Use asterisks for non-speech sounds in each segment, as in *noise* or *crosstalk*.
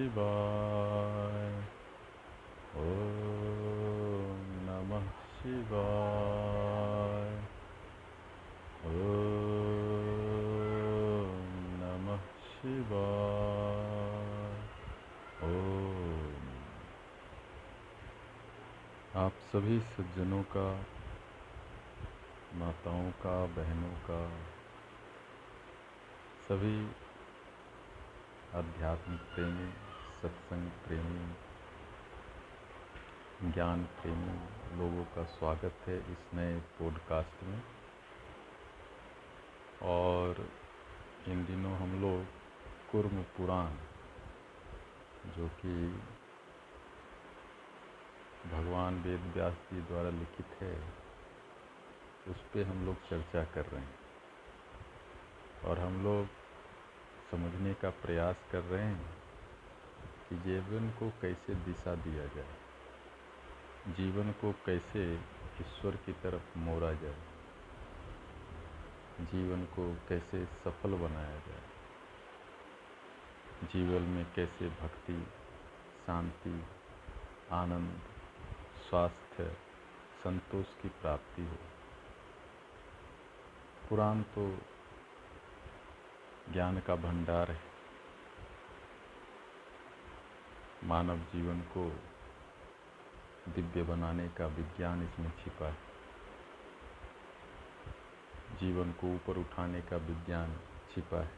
शिवाय। ॐ नमः शिवाय। ॐ नमः शिवाय। ओम। आप सभी सज्जनों का, माताओं का, बहनों का, सभी आध्यात्मिक प्रेमी सत्संग प्रेमी, ज्ञान प्रेमी, लोगों का स्वागत है इस नए पॉडकास्ट में। और इन दिनों हम लोग कुर्म पुराण, जो कि भगवान वेद व्यास जी द्वारा लिखित है, उस पर हम लोग चर्चा कर रहे हैं। और हम लोग समझने का प्रयास कर रहे हैं कि जीवन को कैसे दिशा दिया जाए। जीवन को कैसे ईश्वर की तरफ़ मोड़ा जाए। जीवन को कैसे सफल बनाया जाए। जीवन में कैसे भक्ति, शांति, आनंद, स्वास्थ्य, संतोष की प्राप्ति हो। पुराण तो ज्ञान का भंडार है। मानव जीवन को दिव्य बनाने का विज्ञान इसमें छिपा है। जीवन को ऊपर उठाने का विज्ञान छिपा है।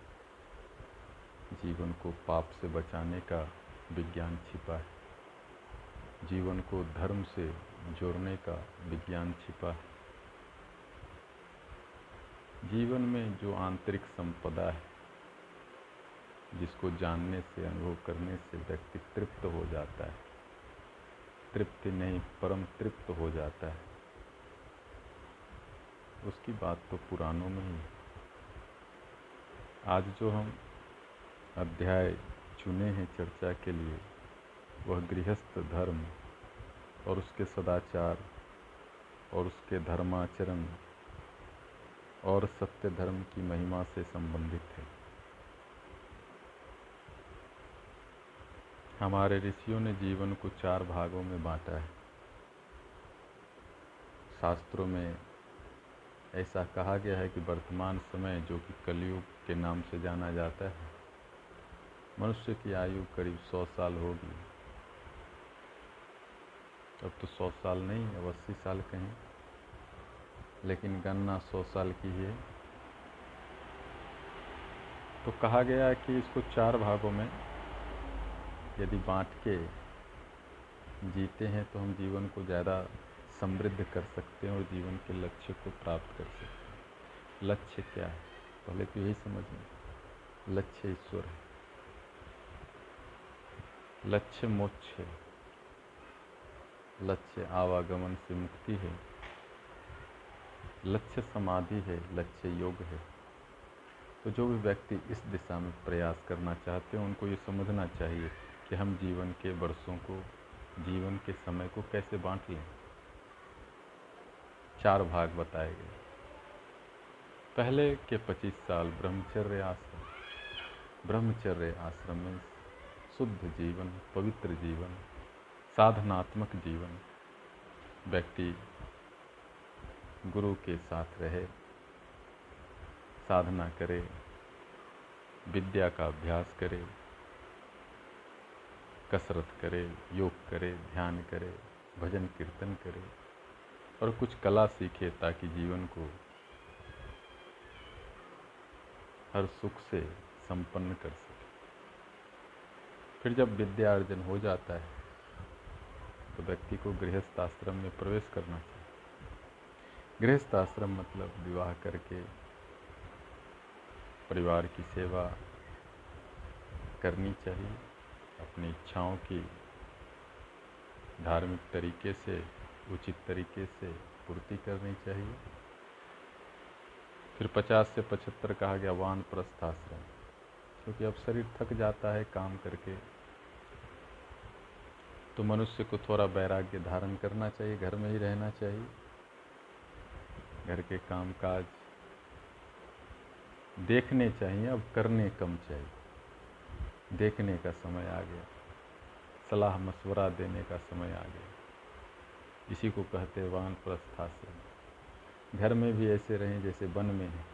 जीवन को पाप से बचाने का विज्ञान छिपा है। जीवन को धर्म से जोड़ने का विज्ञान छिपा है। जीवन में जो आंतरिक संपदा है जिसको जानने से, अनुभव करने से व्यक्ति तृप्त हो जाता है। तृप्ति नहीं, परम तृप्त हो जाता है। उसकी बात तो पुराणों में ही आज जो हम अध्याय चुने हैं चर्चा के लिए, वह गृहस्थ धर्म और उसके सदाचार और उसके धर्माचरण और सत्य धर्म की महिमा से संबंधित है। हमारे ऋषियों ने जीवन को चार भागों में बांटा है। शास्त्रों में ऐसा कहा गया है कि वर्तमान समय जो कि कलयुग के नाम से जाना जाता है, मनुष्य की आयु करीब सौ साल होगी। अब तो सौ साल नहीं, अब अस्सी साल कहें, लेकिन गणना सौ साल की है तो कहा गया है कि इसको चार भागों में यदि बांट के जीते हैं तो हम जीवन को ज़्यादा समृद्ध कर सकते हैं और जीवन के लक्ष्य को प्राप्त कर सकते हैं। लक्ष्य क्या है? पहले तो यही समझें लक्ष्य ईश्वर है। लक्ष्य मोक्ष है। लक्ष्य आवागमन से मुक्ति है। लक्ष्य समाधि है। लक्ष्य योग है। तो जो भी व्यक्ति इस दिशा में प्रयास करना चाहते हैं, उनको ये समझना चाहिए कि हम जीवन के वर्षों को, जीवन के समय को कैसे बांट लें? चार भाग बताए गए। पहले के 25 साल ब्रह्मचर्य आश्रम। ब्रह्मचर्य आश्रम में शुद्ध जीवन, पवित्र जीवन, साधनात्मक जीवन, व्यक्ति गुरु के साथ रहे, साधना करे, विद्या का अभ्यास करे कसरत करे, योग करे, ध्यान करे, भजन कीर्तन करे और कुछ कला सीखे ताकि जीवन को हर सुख से संपन्न कर सके। फिर जब विद्या अर्जन हो जाता है तो व्यक्ति को गृहस्थ आश्रम में प्रवेश करना चाहिए। गृहस्थ आश्रम मतलब विवाह करके परिवार की सेवा करनी चाहिए। अपनी इच्छाओं की धार्मिक तरीके से, उचित तरीके से पूर्ति करनी चाहिए। फिर पचास से पचहत्तर कहा गया वान प्रस्थाश्रम क्योंकि अब शरीर थक जाता है काम करके तो मनुष्य को थोड़ा वैराग्य धारण करना चाहिए, घर में ही रहना चाहिए। घर के काम काज देखने चाहिए, अब करने कम चाहिए। देखने का समय आ गया। सलाह मशवरा देने का समय आ गया। इसी को कहते वान प्रस्थाश्रम घर में भी ऐसे रहें जैसे वन में हैं।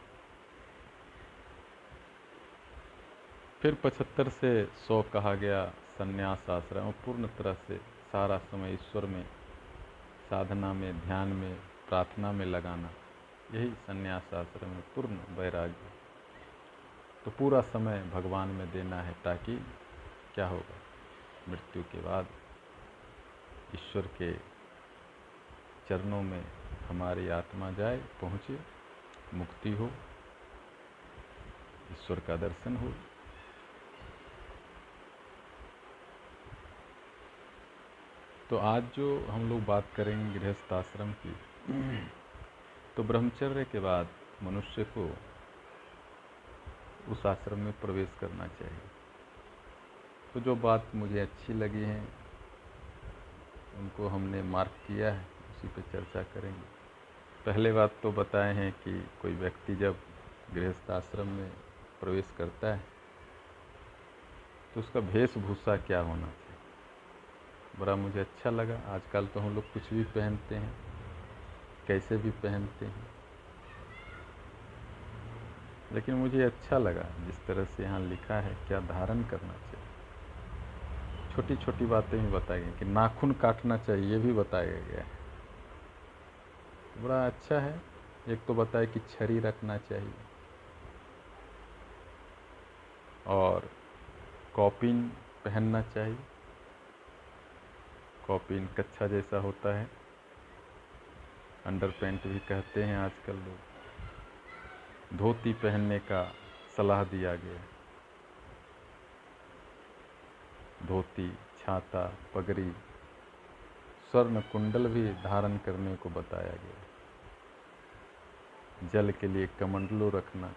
फिर पचहत्तर से सौ कहा गया संन्यास आश्रम पूर्ण तरह से सारा समय ईश्वर में, साधना में, ध्यान में, प्रार्थना में लगाना। यही संन्यास आश्रम है पूर्ण वैराग्य। पूरा समय भगवान में देना है ताकि क्या होगा? मृत्यु के बाद ईश्वर के चरणों में हमारी आत्मा जाए, पहुँचे, मुक्ति हो, ईश्वर का दर्शन हो। तो आज जो हम लोग बात करेंगे गृहस्थ आश्रम की तो ब्रह्मचर्य के बाद मनुष्य को उस आश्रम में प्रवेश करना चाहिए। तो जो बात मुझे अच्छी लगी है, उनको हमने मार्क किया है, उसी पे चर्चा करेंगे। पहले बात तो बताए हैं कि कोई व्यक्ति जब गृहस्थ आश्रम में प्रवेश करता है तो उसका वेशभूषा क्या होना चाहिए? बड़ा मुझे अच्छा लगा। आजकल तो हम लोग कुछ भी पहनते हैं, कैसे भी पहनते हैं। लेकिन मुझे अच्छा लगा जिस तरह से यहाँ लिखा है, क्या धारण करना चाहिए। छोटी छोटी बातें भी बताई गई कि नाखून काटना चाहिए, ये भी बताया गया है। बड़ा अच्छा है, एक तो बताया कि छरी रखना चाहिए। और कॉपिन पहनना चाहिए। कॉपिन कच्छा जैसा होता है। अंडर पेंट भी कहते हैं आजकल लोग। धोती पहनने का सलाह दिया गया। धोती, छाता, पगड़ी स्वर्ण कुंडल भी धारण करने को बताया गया। जल के लिए कमंडलू रखना।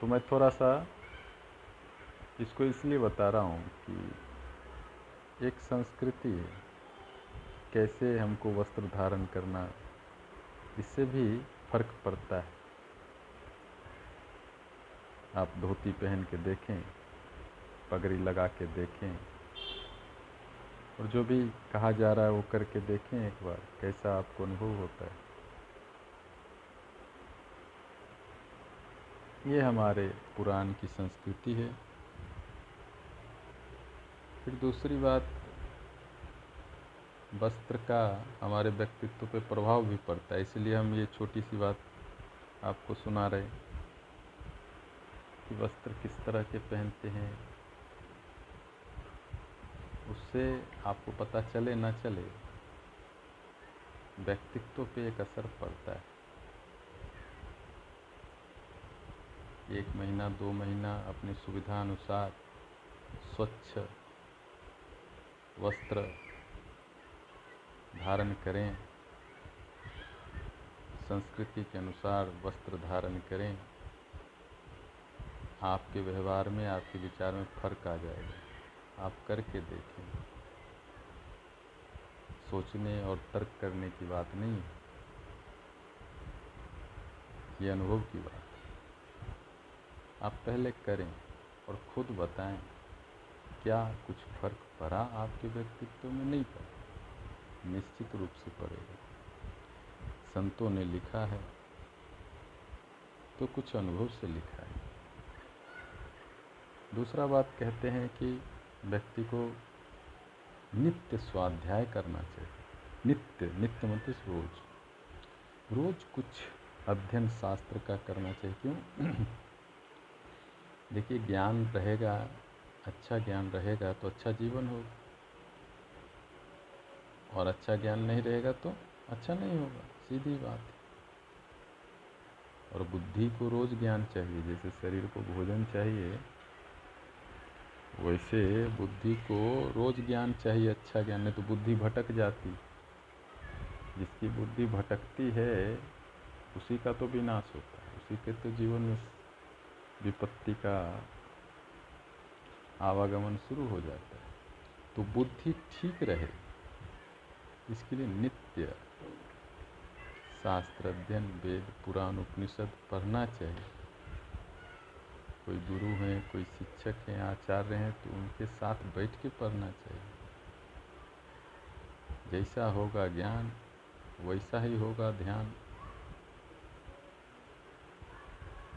तो मैं थोड़ा सा इसको इसलिए बता रहा हूँ कि एक संस्कृति है। कैसे हमको वस्त्र धारण करना इससे भी फ़र्क पड़ता है। आप धोती पहन के देखें, पगड़ी लगा के देखें, और जो भी कहा जा रहा है वो करके देखें एक बार, कैसा आपको अनुभव होता है। ये हमारे पुराण की संस्कृति है। फिर दूसरी बात वस्त्र का हमारे व्यक्तित्व पे प्रभाव भी पड़ता है, इसलिए हम ये छोटी सी बात आपको सुना रहे कि वस्त्र किस तरह के पहनते हैं, उससे आपको पता चले ना चले, व्यक्तित्व पे एक असर पड़ता है। एक महीना, दो महीना अपनी सुविधा अनुसार स्वच्छ वस्त्र धारण करें। संस्कृति के अनुसार वस्त्र धारण करें। आपके व्यवहार में, आपके विचार में फ़र्क आ जाएगा। आप करके देखें। सोचने और तर्क करने की बात नहीं है। ये अनुभव की बात आप पहले करें और खुद बताएँ, क्या कुछ फ़र्क पड़ा आपके व्यक्तित्व में? नहीं पड़ा। निश्चित रूप से पड़ेगा। संतों ने लिखा है तो कुछ अनुभव से लिखा है। दूसरा बात कहते हैं कि व्यक्ति को नित्य स्वाध्याय करना चाहिए। नित्य नित्य मतलब रोज। रोज कुछ अध्ययन शास्त्र का करना चाहिए। क्यों? *clears throat* देखिए, ज्ञान रहेगा अच्छा ज्ञान रहेगा तो अच्छा जीवन होगा। और अच्छा ज्ञान नहीं रहेगा तो अच्छा नहीं होगा, सीधी बात। है और बुद्धि को रोज़ ज्ञान चाहिए, जैसे शरीर को भोजन चाहिए, वैसे बुद्धि को रोज़ ज्ञान चाहिए अच्छा ज्ञान, नहीं तो बुद्धि भटक जाती। जिसकी बुद्धि भटकती है, उसी का तो विनाश होता है, उसी के तो जीवन में विपत्ति का आवागमन शुरू हो जाता है। तो बुद्धि ठीक रहे इसके लिए नित्य शास्त्र अध्ययन वेद, पुराण, उपनिषद पढ़ना चाहिए। कोई गुरु हैं, कोई शिक्षक हैं, आचार्य हैं तो उनके साथ बैठ के पढ़ना चाहिए। जैसा होगा ज्ञान, वैसा ही होगा ध्यान।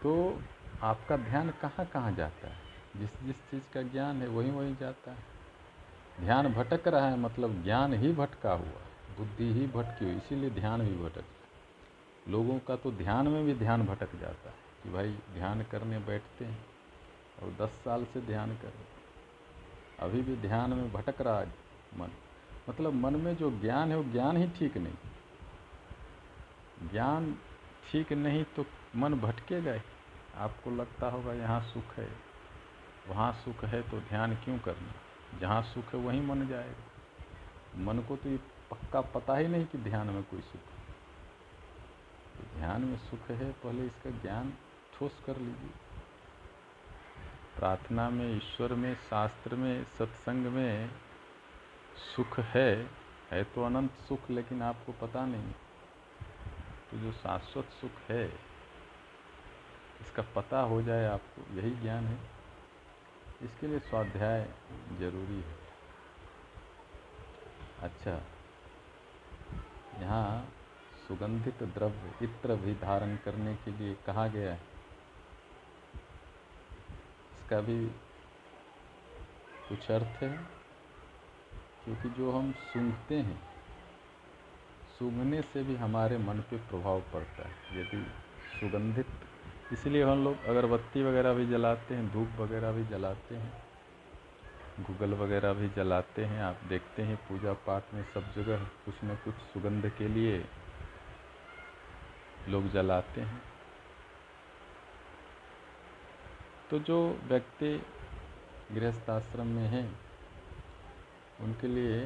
तो आपका ध्यान कहाँ कहाँ जाता है? जिस जिस चीज़ का ज्ञान है वहीं वहीं जाता है। ध्यान भटक रहा है मतलब ज्ञान ही भटका हुआ, बुद्धि ही भटकी हुई, इसीलिए ध्यान भी भटक लोगों का तो ध्यान में भी ध्यान भटक जाता है कि भाई ध्यान करने बैठते हैं और दस साल से ध्यान कर रहे अभी भी ध्यान में भटक रहा है मन। मतलब मन में जो ज्ञान है, वो ज्ञान ही ठीक नहीं। ज्ञान ठीक नहीं तो मन भटकेगा ही आपको लगता होगा यहाँ सुख है, वहाँ सुख है तो ध्यान क्यों करना? जहाँ सुख है वहीं मन जाएगा। मन को तो ये पक्का पता ही नहीं कि ध्यान में कोई सुख है। तो ध्यान में सुख है, पहले इसका ज्ञान ठोस कर लीजिए। प्रार्थना में, ईश्वर में, शास्त्र में, सत्संग में सुख है है तो अनंत सुख, लेकिन आपको पता नहीं। तो जो शाश्वत सुख है, इसका पता हो जाए आपको, यही ज्ञान है। इसके लिए स्वाध्याय ज़रूरी है। अच्छा यहाँ सुगंधित द्रव्य इत्र भी धारण करने के लिए कहा गया है। इसका भी कुछ अर्थ है, क्योंकि जो हम सूंघते हैं, सूंघने से भी हमारे मन पे प्रभाव पड़ता है। यदि सुगंधित इसलिए हम लोग अगरबत्ती वगैरह भी जलाते हैं, धूप वगैरह भी जलाते हैं, गूगल वगैरह भी जलाते हैं, आप देखते हैं पूजा पाठ में सब जगह कुछ न कुछ सुगंध के लिए लोग जलाते हैं। तो जो व्यक्ति गृहस्थ आश्रम में हैं, उनके लिए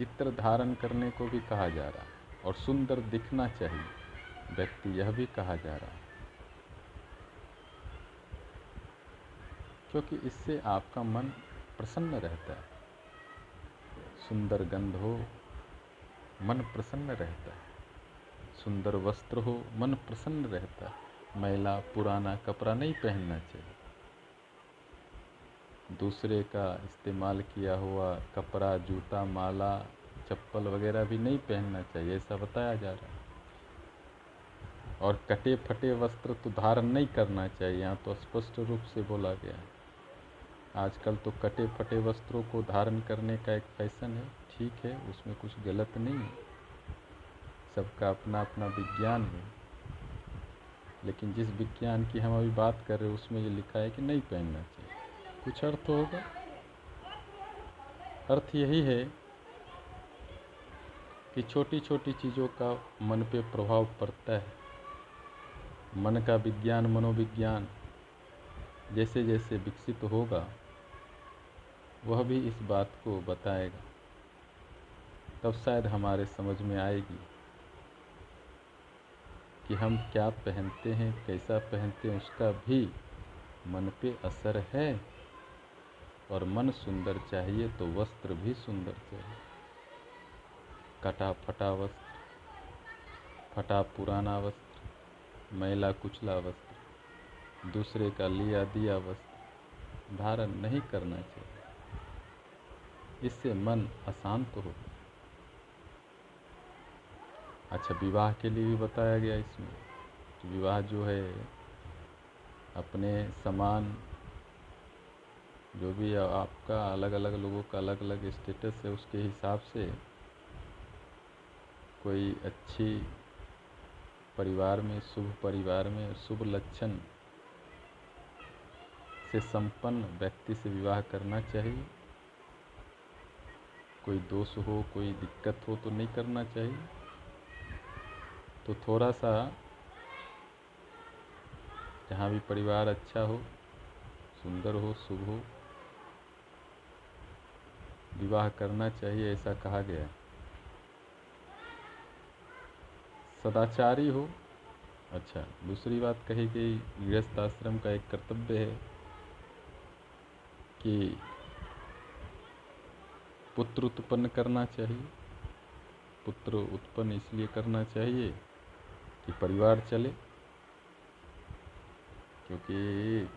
इत्र धारण करने को भी कहा जा रहा है और सुंदर दिखना चाहिए। व्यक्ति यह भी कहा जा रहा है। क्योंकि इससे आपका मन प्रसन्न रहता है। सुंदर गंध हो, मन प्रसन्न रहता है। सुंदर वस्त्र हो, मन प्रसन्न रहता है। मैला, पुराना कपड़ा नहीं पहनना चाहिए। दूसरे का इस्तेमाल किया हुआ कपड़ा, जूता, माला, चप्पल वगैरह भी नहीं पहनना चाहिए, ऐसा बताया जा रहा है। और कटे फटे वस्त्र तो धारण नहीं करना चाहिए, यहाँ तो स्पष्ट रूप से बोला गया है। आजकल तो कटे फटे वस्त्रों को धारण करने का एक फ़ैशन है, ठीक है, उसमें कुछ गलत नहीं है। सबका अपना अपना विज्ञान है। लेकिन जिस विज्ञान की हम अभी बात कर रहे हैं, उसमें ये लिखा है कि नहीं पहनना चाहिए। कुछ अर्थ होगा? अर्थ यही है कि छोटी छोटी चीज़ों का मन पे प्रभाव पड़ता है। मन का विज्ञान मनोविज्ञान जैसे जैसे विकसित होगा, वह भी इस बात को बताएगा। तब शायद हमारे समझ में आएगी कि हम क्या पहनते हैं, कैसा पहनते हैं, उसका भी मन पे असर है। और मन सुंदर चाहिए तो वस्त्र भी सुंदर चाहिए। कटा फटा वस्त्र, फटा पुराना वस्त्र मैला कुचला वस्त्र, दूसरे का लिया दिया वस्त्र धारण नहीं करना चाहिए। इससे मन अशांत हो। अच्छा विवाह के लिए भी बताया गया इसमें तो विवाह जो है, अपने समान जो भी आपका अलग अलग लोगों का अलग अलग स्टेटस है, उसके हिसाब से कोई अच्छी परिवार में, शुभ परिवार में शुभ लक्षण से संपन्न व्यक्ति से विवाह करना चाहिए। कोई दोष हो, कोई दिक्कत हो तो नहीं करना चाहिए। तो थोड़ा सा जहाँ भी परिवार अच्छा हो, सुंदर हो, शुभ हो, विवाह करना चाहिए ऐसा कहा गया सदाचारी हो। अच्छा दूसरी बात कही गई गृहस्थ आश्रम का एक कर्तव्य है कि पुत्र उत्पन्न करना चाहिए। पुत्र उत्पन्न इसलिए करना चाहिए कि परिवार चले, क्योंकि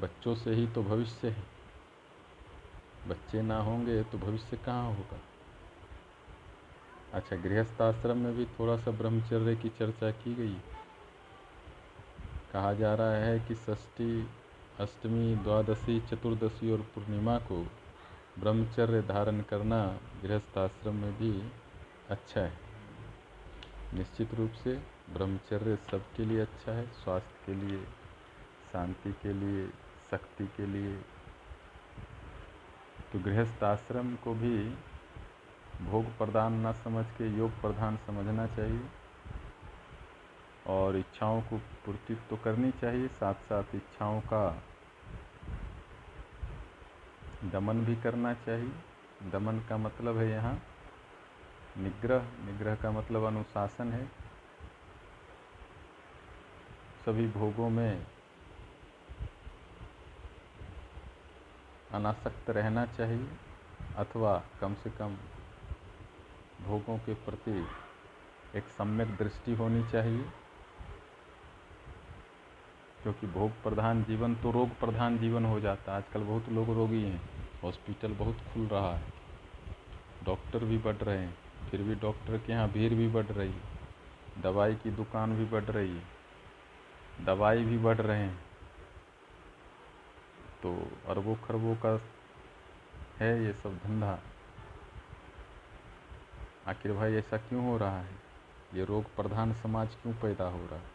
बच्चों से ही तो भविष्य है। बच्चे ना होंगे तो भविष्य कहाँ होगा? अच्छा गृहस्थ आश्रम में भी थोड़ा सा ब्रह्मचर्य की चर्चा की गई। कहा जा रहा है कि षष्ठी, अष्टमी, द्वादशी, चतुर्दशी और पूर्णिमा को ब्रह्मचर्य धारण करना गृहस्थ आश्रम में भी अच्छा है। निश्चित रूप से ब्रह्मचर्य सबके लिए अच्छा है, स्वास्थ्य के लिए, शांति के लिए, शक्ति के लिए। तो गृहस्थ आश्रम को भी भोग प्रदान न समझ के योग प्रधान समझना चाहिए। और इच्छाओं को पूर्ति तो करनी चाहिए साथ साथ इच्छाओं का दमन भी करना चाहिए। दमन का मतलब है यहाँ निग्रह। निग्रह का मतलब अनुशासन है। सभी भोगों में अनासक्त रहना चाहिए, अथवा कम से कम भोगों के प्रति एक सम्यक दृष्टि होनी चाहिए, क्योंकि भोग प्रधान जीवन तो रोग प्रधान जीवन हो जाता है। आजकल बहुत लोग रोगी हैं, हॉस्पिटल बहुत खुल रहा है, डॉक्टर भी बढ़ रहे हैं, फिर भी डॉक्टर के यहाँ भीड़ भी बढ़ रही है, दवाई की दुकान भी बढ़ रही है, दवाई भी बढ़ रहे हैं। तो अरबों खरबों का है ये सब धंधा। आखिर भाई ऐसा क्यों हो रहा है? ये रोग प्रधान समाज क्यों पैदा हो रहा है?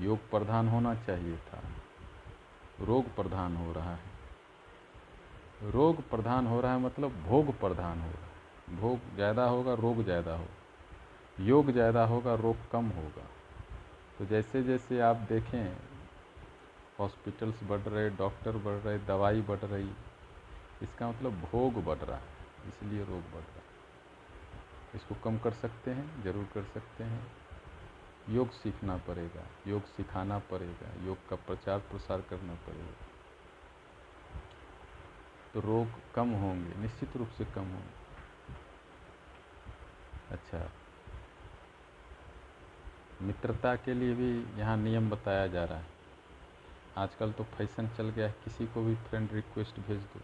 योग प्रधान होना चाहिए था। रोग प्रधान हो रहा है। रोग प्रधान हो रहा है मतलब भोग प्रधान हो रहा है। भोग ज़्यादा होगा, रोग ज़्यादा होगा। योग ज़्यादा होगा, रोग कम होगा। तो जैसे जैसे आप देखें, हॉस्पिटल्स बढ़ रहे, डॉक्टर बढ़ रहे, दवाई बढ़ रही, इसका मतलब भोग बढ़ रहा है, इसलिए रोग बढ़ रहा है। इसको कम कर सकते हैं, ज़रूर कर सकते हैं। योग सीखना पड़ेगा, योग सिखाना पड़ेगा, योग का प्रचार प्रसार करना पड़ेगा। तो रोग कम होंगे, निश्चित रूप से कम होंगे। अच्छा। मित्रता के लिए भी यहाँ नियम बताया जा रहा है। आजकल तो फ़ैशन चल गया है, किसी को भी फ्रेंड रिक्वेस्ट भेज दो।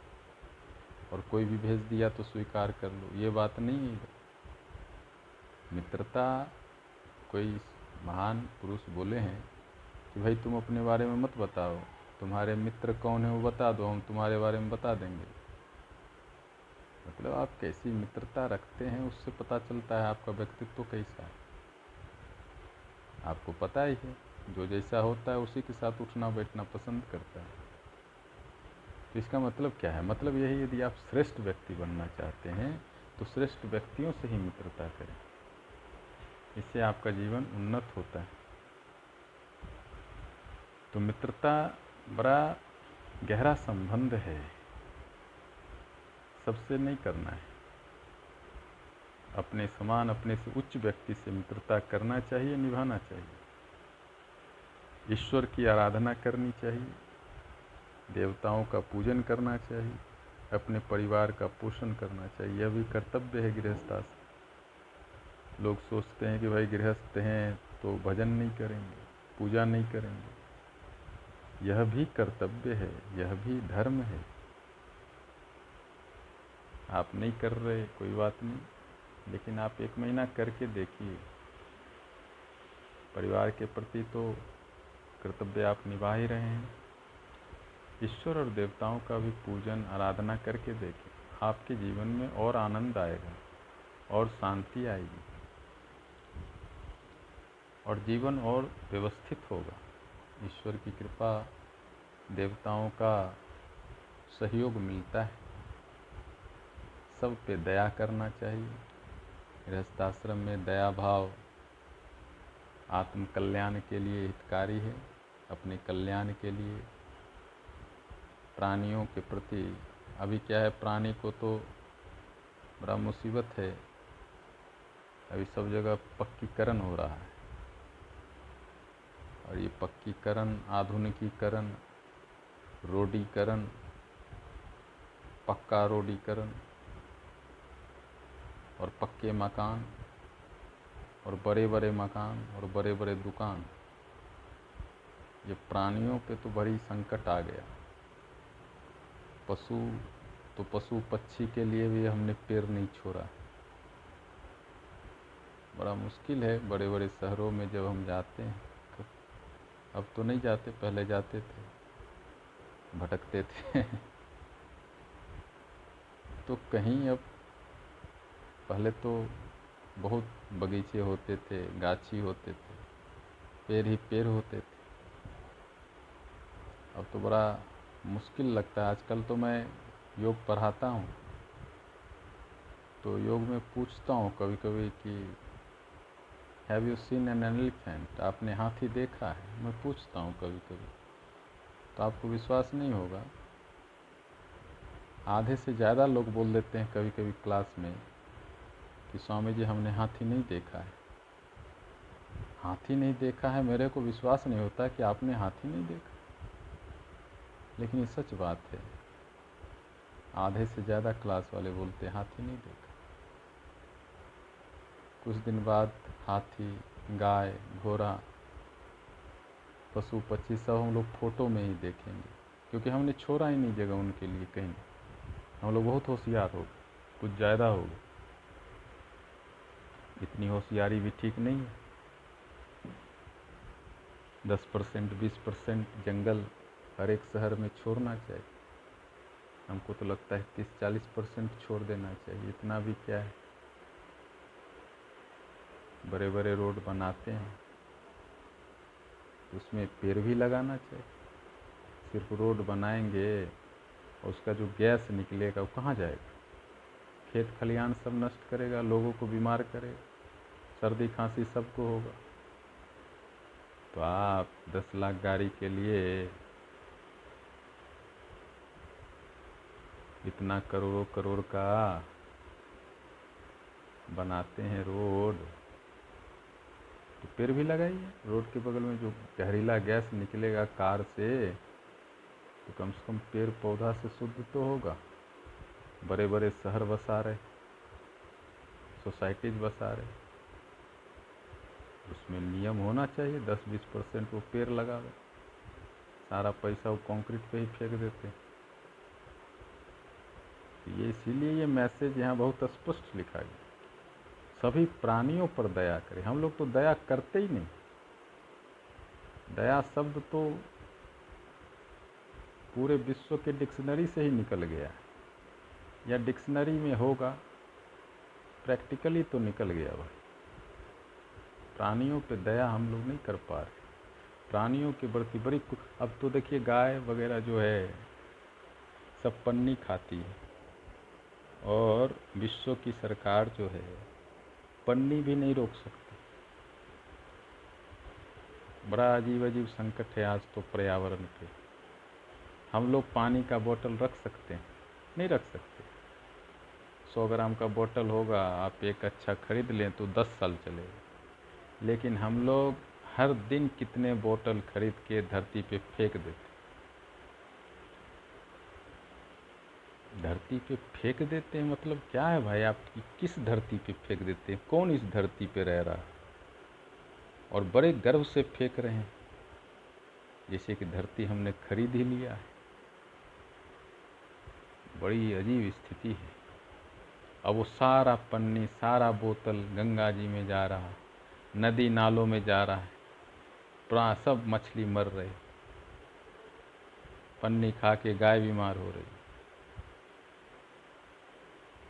और कोई भी भेज दिया तो स्वीकार कर लो। ये बात नहीं है। मित्रता कोई महान पुरुष बोले हैं कि भाई तुम अपने बारे में मत बताओ, तुम्हारे मित्र कौन है वो बता दो, हम तुम्हारे बारे में बता देंगे। मतलब आप कैसी मित्रता रखते हैं उससे पता चलता है आपका व्यक्तित्व कैसा है। आपको पता ही है, जो जैसा होता है उसी के साथ उठना बैठना पसंद करता है। तो इसका मतलब क्या है? मतलब यही यदि आप श्रेष्ठ व्यक्ति बनना चाहते हैं तो श्रेष्ठ व्यक्तियों से ही मित्रता करें। इससे आपका जीवन उन्नत होता है। तो मित्रता बड़ा गहरा संबंध है। सबसे नहीं करना है। अपने समान, अपने से उच्च व्यक्ति से मित्रता करना चाहिए, निभाना चाहिए। ईश्वर की आराधना करनी चाहिए। देवताओं का पूजन करना चाहिए। अपने परिवार का पोषण करना चाहिए। यह भी कर्तव्य है गृहस्थाश्रम लोग सोचते हैं कि भाई गृहस्थ हैं तो भजन नहीं करेंगे, पूजा नहीं करेंगे। यह भी कर्तव्य है, यह भी धर्म है। आप नहीं कर रहे, कोई बात नहीं, लेकिन आप एक महीना करके देखिए। परिवार के प्रति तो कर्तव्य आप निभा ही रहे हैं। ईश्वर और देवताओं का भी पूजन, आराधना करके देखें। आपके जीवन में और आनंद आएगा और शांति आएगी। और जीवन और व्यवस्थित होगा। ईश्वर की कृपा देवताओं का सहयोग मिलता है। सब पे दया करना चाहिए। गृहस्थाश्रम में दया भाव आत्म कल्याण के लिए हितकारी है। अपने कल्याण के लिए प्राणियों के प्रति, अभी क्या है प्राणी को तो बड़ा मुसीबत है। अभी सब जगह पक्कीकरण हो रहा है। और ये पक्कीकरण, आधुनिकीकरण, रोडीकरण, पक्का रोडीकरण और पक्के मकान और बड़े बड़े मकान और बड़े बड़े दुकान, ये प्राणियों पे तो बड़ी संकट आ गया। पशु तो पशु पक्षी के लिए भी हमने पेड़ नहीं छोड़ा। बड़ा मुश्किल है बड़े बड़े शहरों में जब हम जाते हैं अब तो नहीं जाते, पहले जाते थे। भटकते थे। तो कहीं अब पहले तो बहुत बगीचे होते थे, गाछी होते थे, पेड़ ही पेड़ होते थे। अब तो बड़ा मुश्किल लगता है। आजकल तो मैं योग पढ़ाता हूँ तो योग में पूछता हूँ कभी कभी कि have you seen an elephant आपने हाथी देखा है? मैं पूछता हूँ कभी कभी तो आपको विश्वास नहीं होगा। आधे से ज़्यादा लोग बोल देते हैं कभी कभी क्लास में कि स्वामी जी हमने हाथी नहीं देखा है। हाथी नहीं देखा है? मेरे को विश्वास नहीं होता कि आपने हाथी नहीं देखा। लेकिन ये सच बात है। आधे से ज़्यादा क्लास वाले बोलते हैं, हाथी नहीं देखा कुछ दिन बाद हाथी, गाय, घोड़ा, पशु, पक्षी सब हम लोग फ़ोटो में ही देखेंगे, क्योंकि हमने छोड़ा ही नहीं जगह उनके लिए कहीं। हम लोग बहुत होशियार हो गए, कुछ ज़्यादा हो गए। इतनी होशियारी भी ठीक नहीं है। दस परसेंट, बीस परसेंट जंगल हर एक शहर में छोड़ना चाहिए। हमको तो लगता है तीस चालीस परसेंट छोड़ देना चाहिए, इतना भी क्या है। बड़े बड़े रोड बनाते हैं। उसमें पेड़ भी लगाना चाहिए। सिर्फ़ रोड बनाएँगे और उसका जो गैस निकलेगा, वो कहाँ जाएगा? खेत खलिहान सब नष्ट करेगा, लोगों को बीमार करेगा, सर्दी खांसी सबको होगा। तो आप दस लाख गाड़ी के लिए इतना करोड़ों करोड़ का बनाते हैं रोड। तो पेड़ भी लगाइए। रोड के बगल में जो जहरीला गैस निकलेगा कार से तो कम से कम पेड़ पौधा से शुद्ध तो होगा। बड़े बड़े शहर बसा रहे, सोसाइटीज बसा रहे। उसमें नियम होना चाहिए दस बीस परसेंट वो पेड़ लगावे। सारा पैसा वो कंक्रीट पे ही फेंक देते। हैं ये इसीलिए ये मैसेज यहाँ बहुत स्पष्ट लिखा गया। सभी प्राणियों पर दया करें। हम लोग तो दया करते ही नहीं। दया शब्द तो पूरे विश्व के डिक्शनरी से ही निकल गया या डिक्शनरी में होगा, प्रैक्टिकली तो निकल गया भाई। प्राणियों पे दया हम लोग नहीं कर पा रहे। प्राणियों के प्रति बड़ी अब तो देखिए गाय वगैरह जो है, सब पन्नी खाती है। और विश्व की सरकार जो है पन्नी भी नहीं रोक सकती। बड़ा अजीब अजीब संकट है आज तो पर्यावरण पे हम लोग पानी का बोतल रख सकते हैं, नहीं रख सकते। सौ ग्राम का बोतल होगा, आप एक अच्छा खरीद लें तो दस साल चलेगा। लेकिन हम लोग हर दिन कितने बोतल खरीद के धरती पे फेंक देते धरती पे फेंक देते हैं? मतलब क्या है भाई आप? किस धरती पे फेंक देते हैं? कौन इस धरती पे रह रहा है? और बड़े गर्व से फेंक रहे हैं। जैसे कि धरती हमने खरीद ही लिया है। बड़ी अजीब स्थिति है। अब वो सारा पन्नी, सारा बोतल गंगा जी में जा रहा नदी नालों में जा रहा है। प्रा सब मछली मर रही पन्नी खा के गाय बीमार हो रही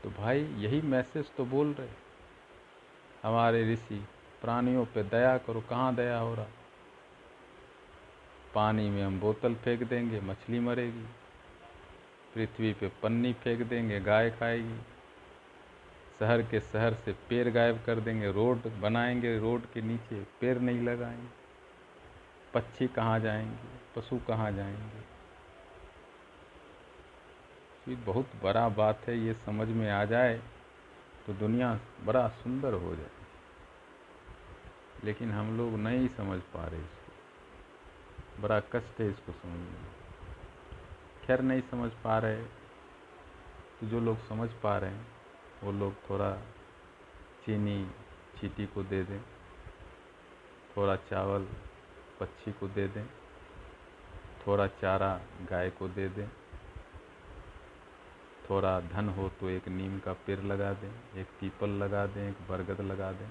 तो भाई यही मैसेज तो बोल रहे हमारे ऋषि, प्राणियों पे दया करो, कहाँ दया हो रहा? पानी में हम बोतल फेंक देंगे, मछली मरेगी। पृथ्वी पे पन्नी फेंक देंगे, गाय खाएगी। शहर के शहर से पेड़ गायब कर देंगे, रोड बनाएँगे, रोड के नीचे पेड़ नहीं लगाएँगे। पक्षी कहाँ जाएँगे, पशु कहाँ जाएँगे? ये बहुत बड़ा बात है, ये समझ में आ जाए तो दुनिया बड़ा सुंदर हो जाए। लेकिन हम लोग नहीं समझ पा रहे इसको। बड़ा कष्ट है इसको समझने में। खैर, नहीं समझ पा रहे तो जो लोग समझ पा रहे हैं, वो लोग थोड़ा चीनी चीटी को दे दें, थोड़ा चावल पक्षी को दे दें, थोड़ा चारा गाय को दे दें थोड़ा धन हो तो एक नीम का पेड़ लगा दें, एक पीपल लगा दें, एक बरगद लगा दें।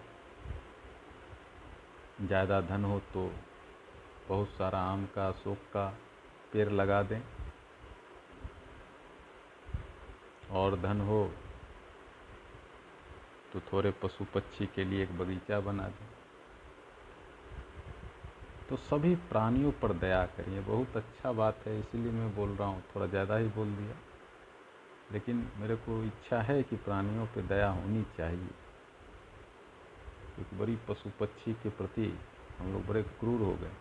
ज़्यादा धन हो तो बहुत सारा आम का, अशोक का पेड़ लगा दें। और धन हो तो थोड़े पशु पक्षी के लिए एक बगीचा बना दें। तो सभी प्राणियों पर दया करिए, बहुत अच्छा बात है, इसीलिए मैं बोल रहा हूँ, थोड़ा ज़्यादा ही बोल दिया। लेकिन मेरे को इच्छा है कि प्राणियों पर दया होनी चाहिए। क्योंकि बड़ी पशु पक्षी के प्रति हम लोग बड़े क्रूर हो गए।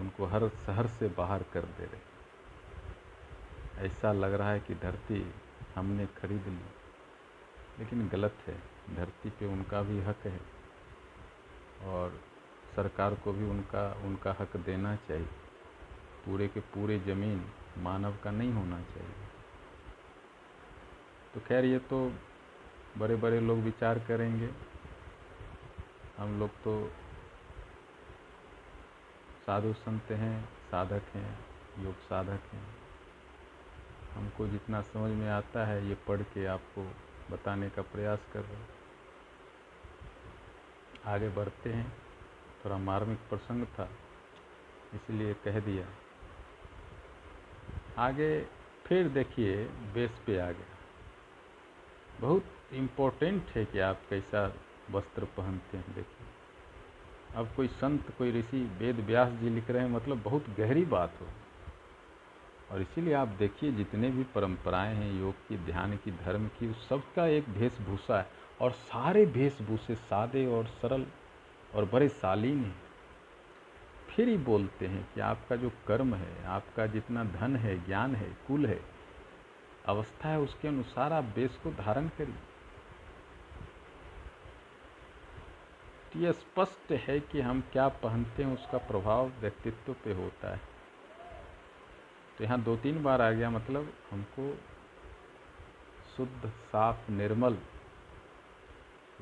उनको हर शहर से बाहर कर दे रहे। ऐसा लग रहा है कि धरती हमने खरीद ली। लेकिन गलत है। धरती पे उनका भी हक है। और सरकार को भी उनका उनका हक देना चाहिए। पूरे के पूरे ज़मीन मानव का नहीं होना चाहिए। तो खैर ये तो बड़े बड़े लोग विचार करेंगे। हम लोग तो साधु संत हैं, साधक हैं, योग साधक हैं। हमको जितना समझ में आता है ये पढ़ के आपको बताने का प्रयास कर रहे हैं। आगे बढ़ते हैं। थोड़ा मार्मिक प्रसंग था, इसलिए कह दिया। आगे फिर देखिए, बेस पे आ गया बहुत इम्पोर्टेंट है कि आप कैसा वस्त्र पहनते हैं, देखिए। अब कोई संत, कोई ऋषि वेद व्यास जी लिख रहे हैं मतलब बहुत गहरी बात हो। और इसीलिए आप देखिए, जितने भी परंपराएँ हैं, योग की, ध्यान की, धर्म की, उस सबका एक वेशभूषा है। और सारे वेशभूषे सादे और सरल और बड़े शालीन हैं। फिर ही बोलते हैं कि आपका जो कर्म है, आपका जितना धन है, ज्ञान है, कुल है अवस्था है उसके अनुसार आप बेस को धारण करिए। तो ये स्पष्ट है कि हम क्या पहनते हैं, उसका प्रभाव व्यक्तित्व पे होता है। तो यहाँ दो तीन बार आ गया मतलब हमको शुद्ध, साफ़, निर्मल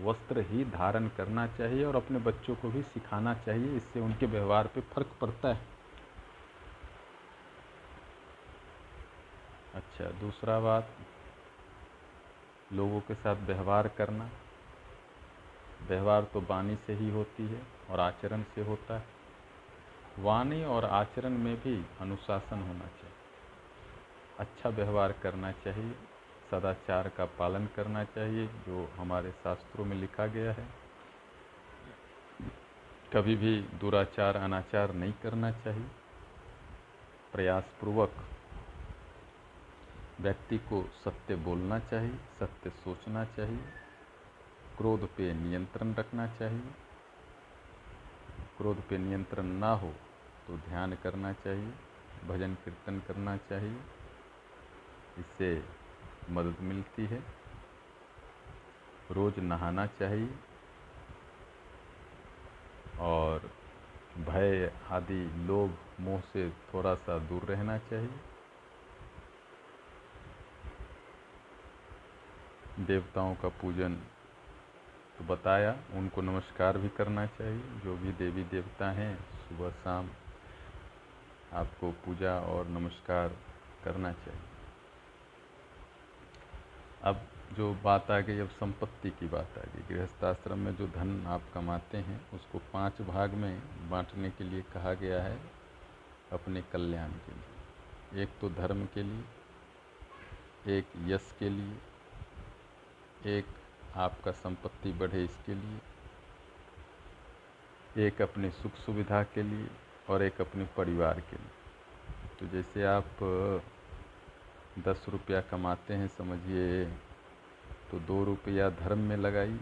वस्त्र ही धारण करना चाहिए और अपने बच्चों को भी सिखाना चाहिए, इससे उनके व्यवहार पे फ़र्क पड़ता है। अच्छा दूसरा बात, लोगों के साथ व्यवहार करना। व्यवहार तो वाणी से ही होती है और आचरण से होता है। वाणी और आचरण में भी अनुशासन होना चाहिए। अच्छा व्यवहार करना चाहिए, सदाचार का पालन करना चाहिए, जो हमारे शास्त्रों में लिखा गया है। कभी भी दुराचार, अनाचार नहीं करना चाहिए। प्रयासपूर्वक व्यक्ति को सत्य बोलना चाहिए, सत्य सोचना चाहिए, क्रोध पे नियंत्रण रखना चाहिए। क्रोध पे नियंत्रण ना हो तो ध्यान करना चाहिए, भजन कीर्तन करना चाहिए। इससे मदद मिलती है। रोज़ नहाना चाहिए और भय आदि लोभ मोह से थोड़ा सा दूर रहना चाहिए। देवताओं का पूजन। तो बताया, उनको नमस्कार भी करना चाहिए। जो भी देवी देवता हैं, सुबह शाम आपको पूजा और नमस्कार करना चाहिए। अब जो बात आ गई, अब संपत्ति की बात आ गई। गृहस्थाश्रम में जो धन आप कमाते हैं, उसको पाँच भाग में बांटने के लिए कहा गया है, अपने कल्याण के लिए। एक तो धर्म के लिए, एक यश के लिए एक आपका संपत्ति बढ़े इसके लिए, एक अपने सुख सुविधा के लिए और एक अपने परिवार के लिए। तो जैसे आप दस रुपया कमाते हैं, समझिए तो दो रुपया धर्म में लगाइए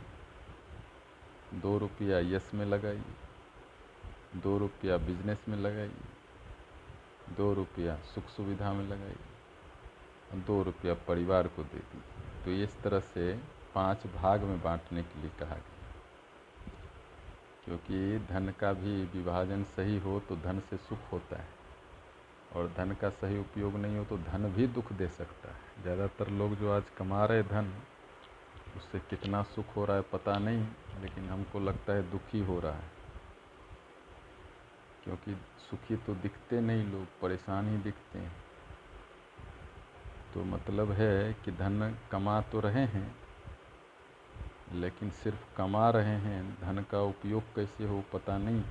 दो रुपया यश में लगाइए दो रुपया बिज़नेस में लगाइए दो रुपया सुख सुविधा में लगाइए दो रुपया परिवार को दे दीजिए तो इस तरह से पाँच भाग में बांटने के लिए कहा गया क्योंकि धन का भी विभाजन सही हो तो धन से सुख होता है, और धन का सही उपयोग नहीं हो तो धन भी दुख दे सकता है। ज़्यादातर लोग जो आज कमा रहे धन, उससे कितना सुख हो रहा है पता नहीं, लेकिन हमको लगता है दुखी हो रहा है। क्योंकि सुखी तो दिखते नहीं लोग, परेशान ही दिखते हैं। तो मतलब है कि धन कमा तो रहे हैं लेकिन सिर्फ़ कमा रहे हैं, धन का उपयोग कैसे हो पता नहीं।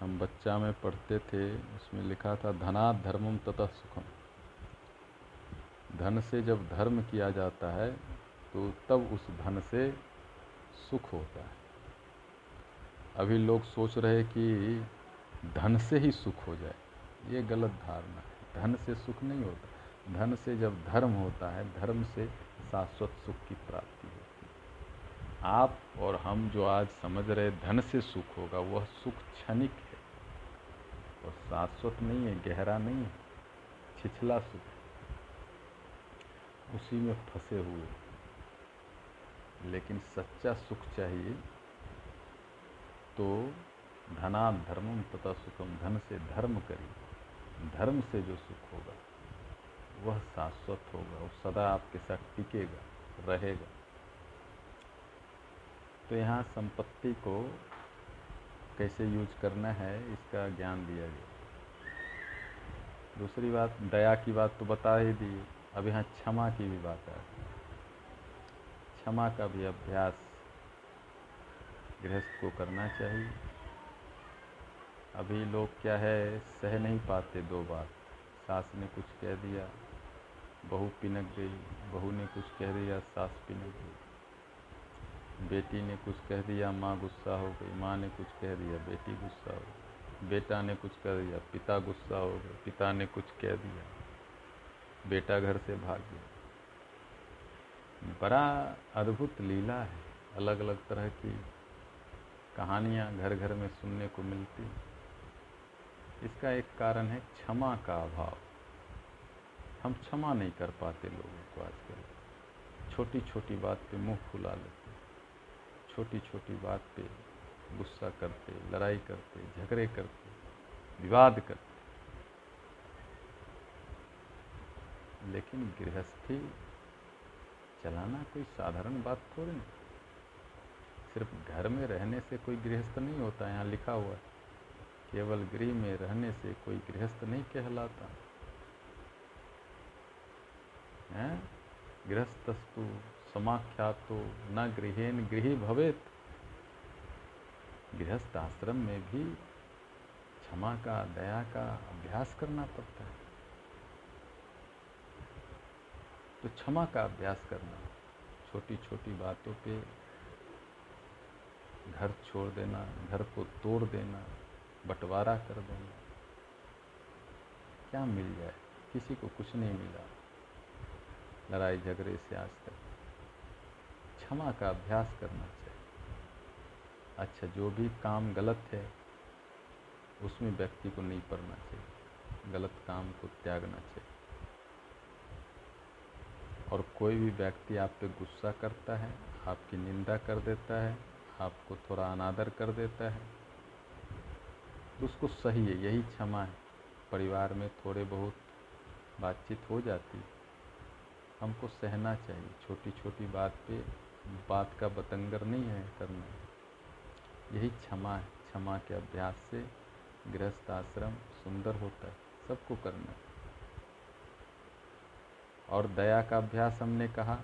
हम बच्चा में पढ़ते थे, उसमें लिखा था धना धर्मम तथा सुखम। धन से जब धर्म किया जाता है तो तब उस धन से सुख होता है। अभी लोग सोच रहे कि धन से ही सुख हो जाए। ये गलत धारणा है। धन से सुख नहीं होता। धन से जब धर्म होता है, धर्म से शाश्वत सुख की प्राप्ति होती आप और हम जो आज समझ रहे धन से सुख होगा, वह सुख क्षणिक है। और शाश्वत नहीं है, गहरा नहीं है, छिछला सुख उसी में फंसे हुए लेकिन सच्चा सुख चाहिए तो धना धर्मम तथा सुखम, धन से धर्म करिए। धर्म से जो सुख होगा वह शाश्वत होगा और सदा आपके साथ टिकेगा, रहेगा। तो यहाँ संपत्ति को कैसे यूज़ करना है, इसका ज्ञान दिया गया। दूसरी बात, दया की बात तो बता ही दी, अब यहाँ क्षमा की भी बात है। क्षमा का भी अभ्यास गृहस्थ को करना चाहिए। अभी लोग क्या है, सह नहीं पाते दो बात सास ने कुछ कह दिया बहू पिनक गई, बहू ने कुछ कह दिया, सास पिनक गई। बेटी ने कुछ कह दिया, माँ गुस्सा हो गई, माँ ने कुछ कह दिया, बेटी गुस्सा हो गई, बेटा ने कुछ कह दिया, पिता गुस्सा हो गए, पिता ने कुछ कह दिया। बेटा घर से भाग गया। बड़ा अद्भुत लीला है अलग अलग तरह की कहानियाँ घर घर में सुनने को मिलती इसका एक कारण है क्षमा का अभाव। हम क्षमा नहीं कर पाते लोगों को आजकल। छोटी छोटी बात पे मुँह फुला लेते छोटी छोटी बात पे गुस्सा करते, लड़ाई करते, झगड़े करते, विवाद करते। लेकिन गृहस्थी चलाना कोई साधारण बात थोड़ी नहीं। सिर्फ़ घर में रहने से कोई गृहस्थ नहीं होता, यहाँ लिखा हुआ है। केवल गृह में रहने से कोई गृहस्थ नहीं कहलाता। है? गृहस्थस्तु, समाख्यातो, न गृहेन गृह भवेत। गृहस्थ आश्रम में भी क्षमा का, दया का अभ्यास करना पड़ता है। तो क्षमा का अभ्यास करना छोटी छोटी बातों पे घर छोड़ देना, घर को तोड़ देना, बंटवारा कर देना, क्या मिल जाए? किसी को कुछ नहीं मिला। लड़ाई झगड़े से आज तक। क्षमा का अभ्यास करना चाहिए। अच्छा जो भी काम गलत है, उसमें व्यक्ति को नहीं पढ़ना चाहिए। गलत काम को त्यागना चाहिए। और कोई भी व्यक्ति आप पे गुस्सा करता है, आपकी निंदा कर देता है, आपको थोड़ा अनादर कर देता है तो उसको सही है, यही क्षमा है। परिवार में थोड़े बहुत बातचीत हो जाती है। हमको सहना चाहिए। छोटी छोटी बात पे, बात का बतंगर नहीं है करना। यही क्षमा है। क्षमा के अभ्यास से गृहस्थ आश्रम सुंदर होता है। सबको करना है। और दया का अभ्यास हमने कहा।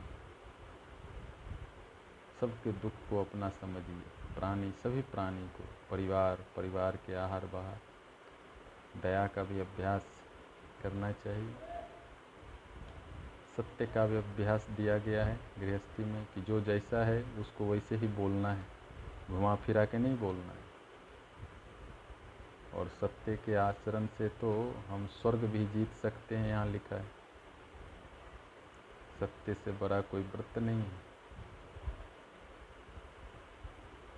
सबके दुख को अपना समझिए। प्राणी, सभी प्राणी को, परिवार परिवार के आहार बाहर दया का भी अभ्यास करना चाहिए। सत्य का भी अभ्यास दिया गया है गृहस्थी में कि जो जैसा है, उसको वैसे ही बोलना है। घुमा फिरा के नहीं बोलना है। और सत्य के आचरण से तो हम स्वर्ग भी जीत सकते हैं, यहाँ लिखा है। सत्य से बड़ा कोई व्रत नहीं है।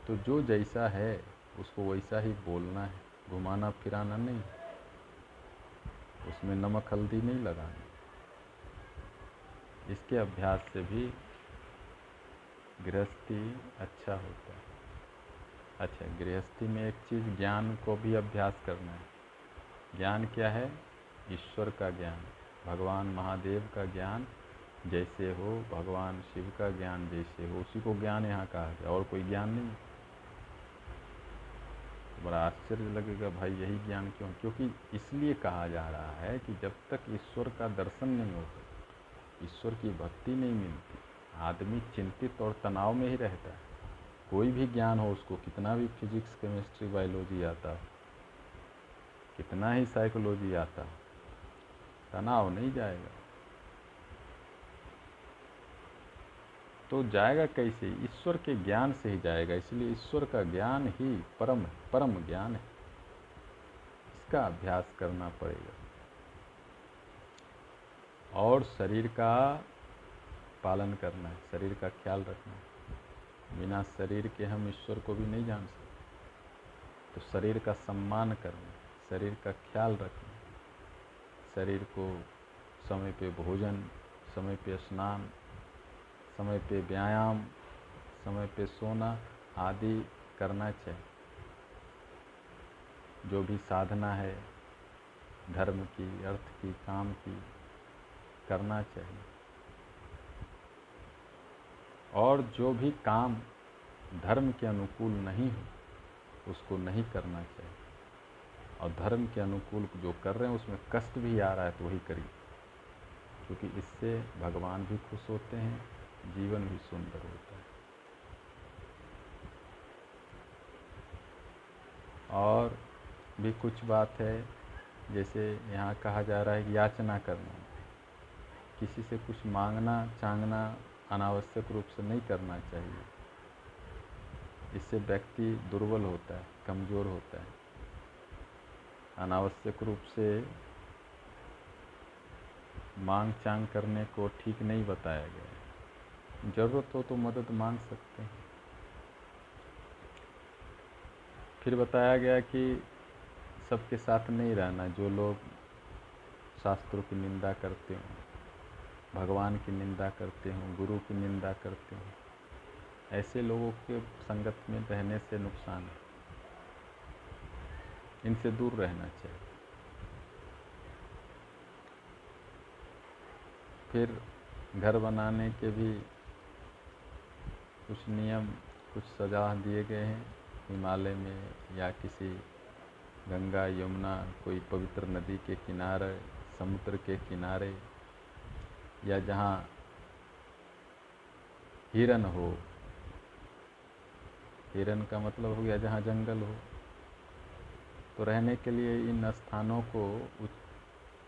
तो जो जैसा है, उसको वैसा ही बोलना है। घुमाना फिराना नहीं। उसमें नमक हल्दी नहीं लगाना। इसके अभ्यास से भी गृहस्थी अच्छा होता है। अच्छा गृहस्थी में एक चीज़, ज्ञान को भी अभ्यास करना है। ज्ञान क्या है? ईश्वर का ज्ञान, भगवान महादेव का ज्ञान, जैसे हो भगवान शिव का ज्ञान, जैसे हो, उसी को ज्ञान यहाँ कहा गया, और कोई ज्ञान नहीं बड़ा आश्चर्य लगेगा, भाई यही ज्ञान क्यों? क्योंकि इसलिए कहा जा रहा है कि जब तक ईश्वर का दर्शन नहीं होता ईश्वर की भक्ति नहीं मिलती। आदमी चिंतित और तनाव में ही रहता है। कोई भी ज्ञान हो, उसको कितना भी फिजिक्स केमिस्ट्री बायोलॉजी आता कितना ही साइकोलॉजी आता तनाव नहीं जाएगा। तो जाएगा कैसे? ईश्वर के ज्ञान से ही जाएगा, इसलिए ईश्वर का ज्ञान ही परम परम ज्ञान है। इसका अभ्यास करना पड़ेगा। और शरीर का पालन करना है, शरीर का ख्याल रखना है। बिना शरीर के हम ईश्वर को भी नहीं जान सकते। तो शरीर का सम्मान करना शरीर का ख्याल रखना शरीर को समय पे भोजन, समय पे स्नान, समय पे व्यायाम, समय पे सोना आदि करना चाहिए। जो भी साधना है, धर्म की, अर्थ की, काम की करना चाहिए। और जो भी काम धर्म के अनुकूल नहीं हो, उसको नहीं करना चाहिए। और धर्म के अनुकूल जो कर रहे हैं, उसमें कष्ट भी आ रहा है तो वही करिए। क्योंकि इससे भगवान भी खुश होते हैं, जीवन भी सुंदर होता है। और भी कुछ बात है, जैसे यहाँ कहा जा रहा है याचना करना। किसी से कुछ मांगना, चांगना अनावश्यक रूप से नहीं करना चाहिए। इससे व्यक्ति दुर्बल होता है, कमज़ोर होता है। अनावश्यक रूप से मांग चांग करने को ठीक नहीं बताया गया ज़रूरत हो तो मदद मांग सकते हैं। फिर बताया गया कि सबके साथ नहीं रहना, जो लोग शास्त्रों की निंदा करते हों। भगवान की निंदा करते हों, गुरु की निंदा करते हों। ऐसे लोगों के संगत में रहने से नुकसान है। इनसे दूर रहना चाहिए। फिर घर बनाने के भी कुछ नियम, कुछ सजा दिए गए हैं। हिमालय में या किसी गंगा, यमुना, कोई पवित्र नदी के किनारे, समुद्र के किनारे या जहाँ हिरन हो। हिरन का मतलब हो गया जहाँ जंगल हो। तो रहने के लिए इन स्थानों को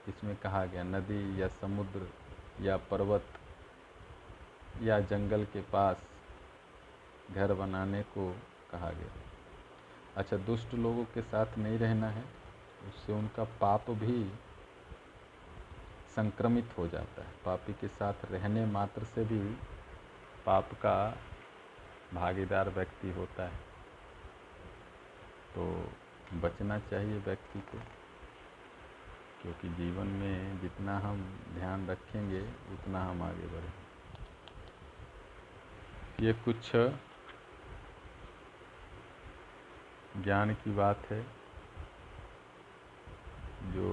इसमें कहा गया नदी या समुद्र या पर्वत या जंगल के पास घर बनाने को कहा गया। अच्छा दुष्ट लोगों के साथ नहीं रहना है, उससे उनका पाप भी संक्रमित हो जाता है। पापी के साथ रहने मात्र से भी पाप का भागीदार व्यक्ति होता है। तो बचना चाहिए व्यक्ति को, क्योंकि जीवन में जितना हम ध्यान रखेंगे, उतना हम आगे बढ़ेंगे। ये कुछ ज्ञान की बात है, जो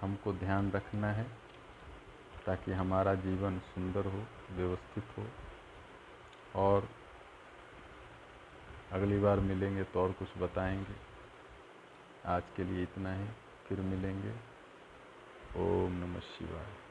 हमको ध्यान रखना है ताकि हमारा जीवन सुंदर हो, व्यवस्थित हो। और अगली बार मिलेंगे तो और कुछ बताएँगे। आज के लिए इतना ही, फिर मिलेंगे। ओम नमः शिवाय।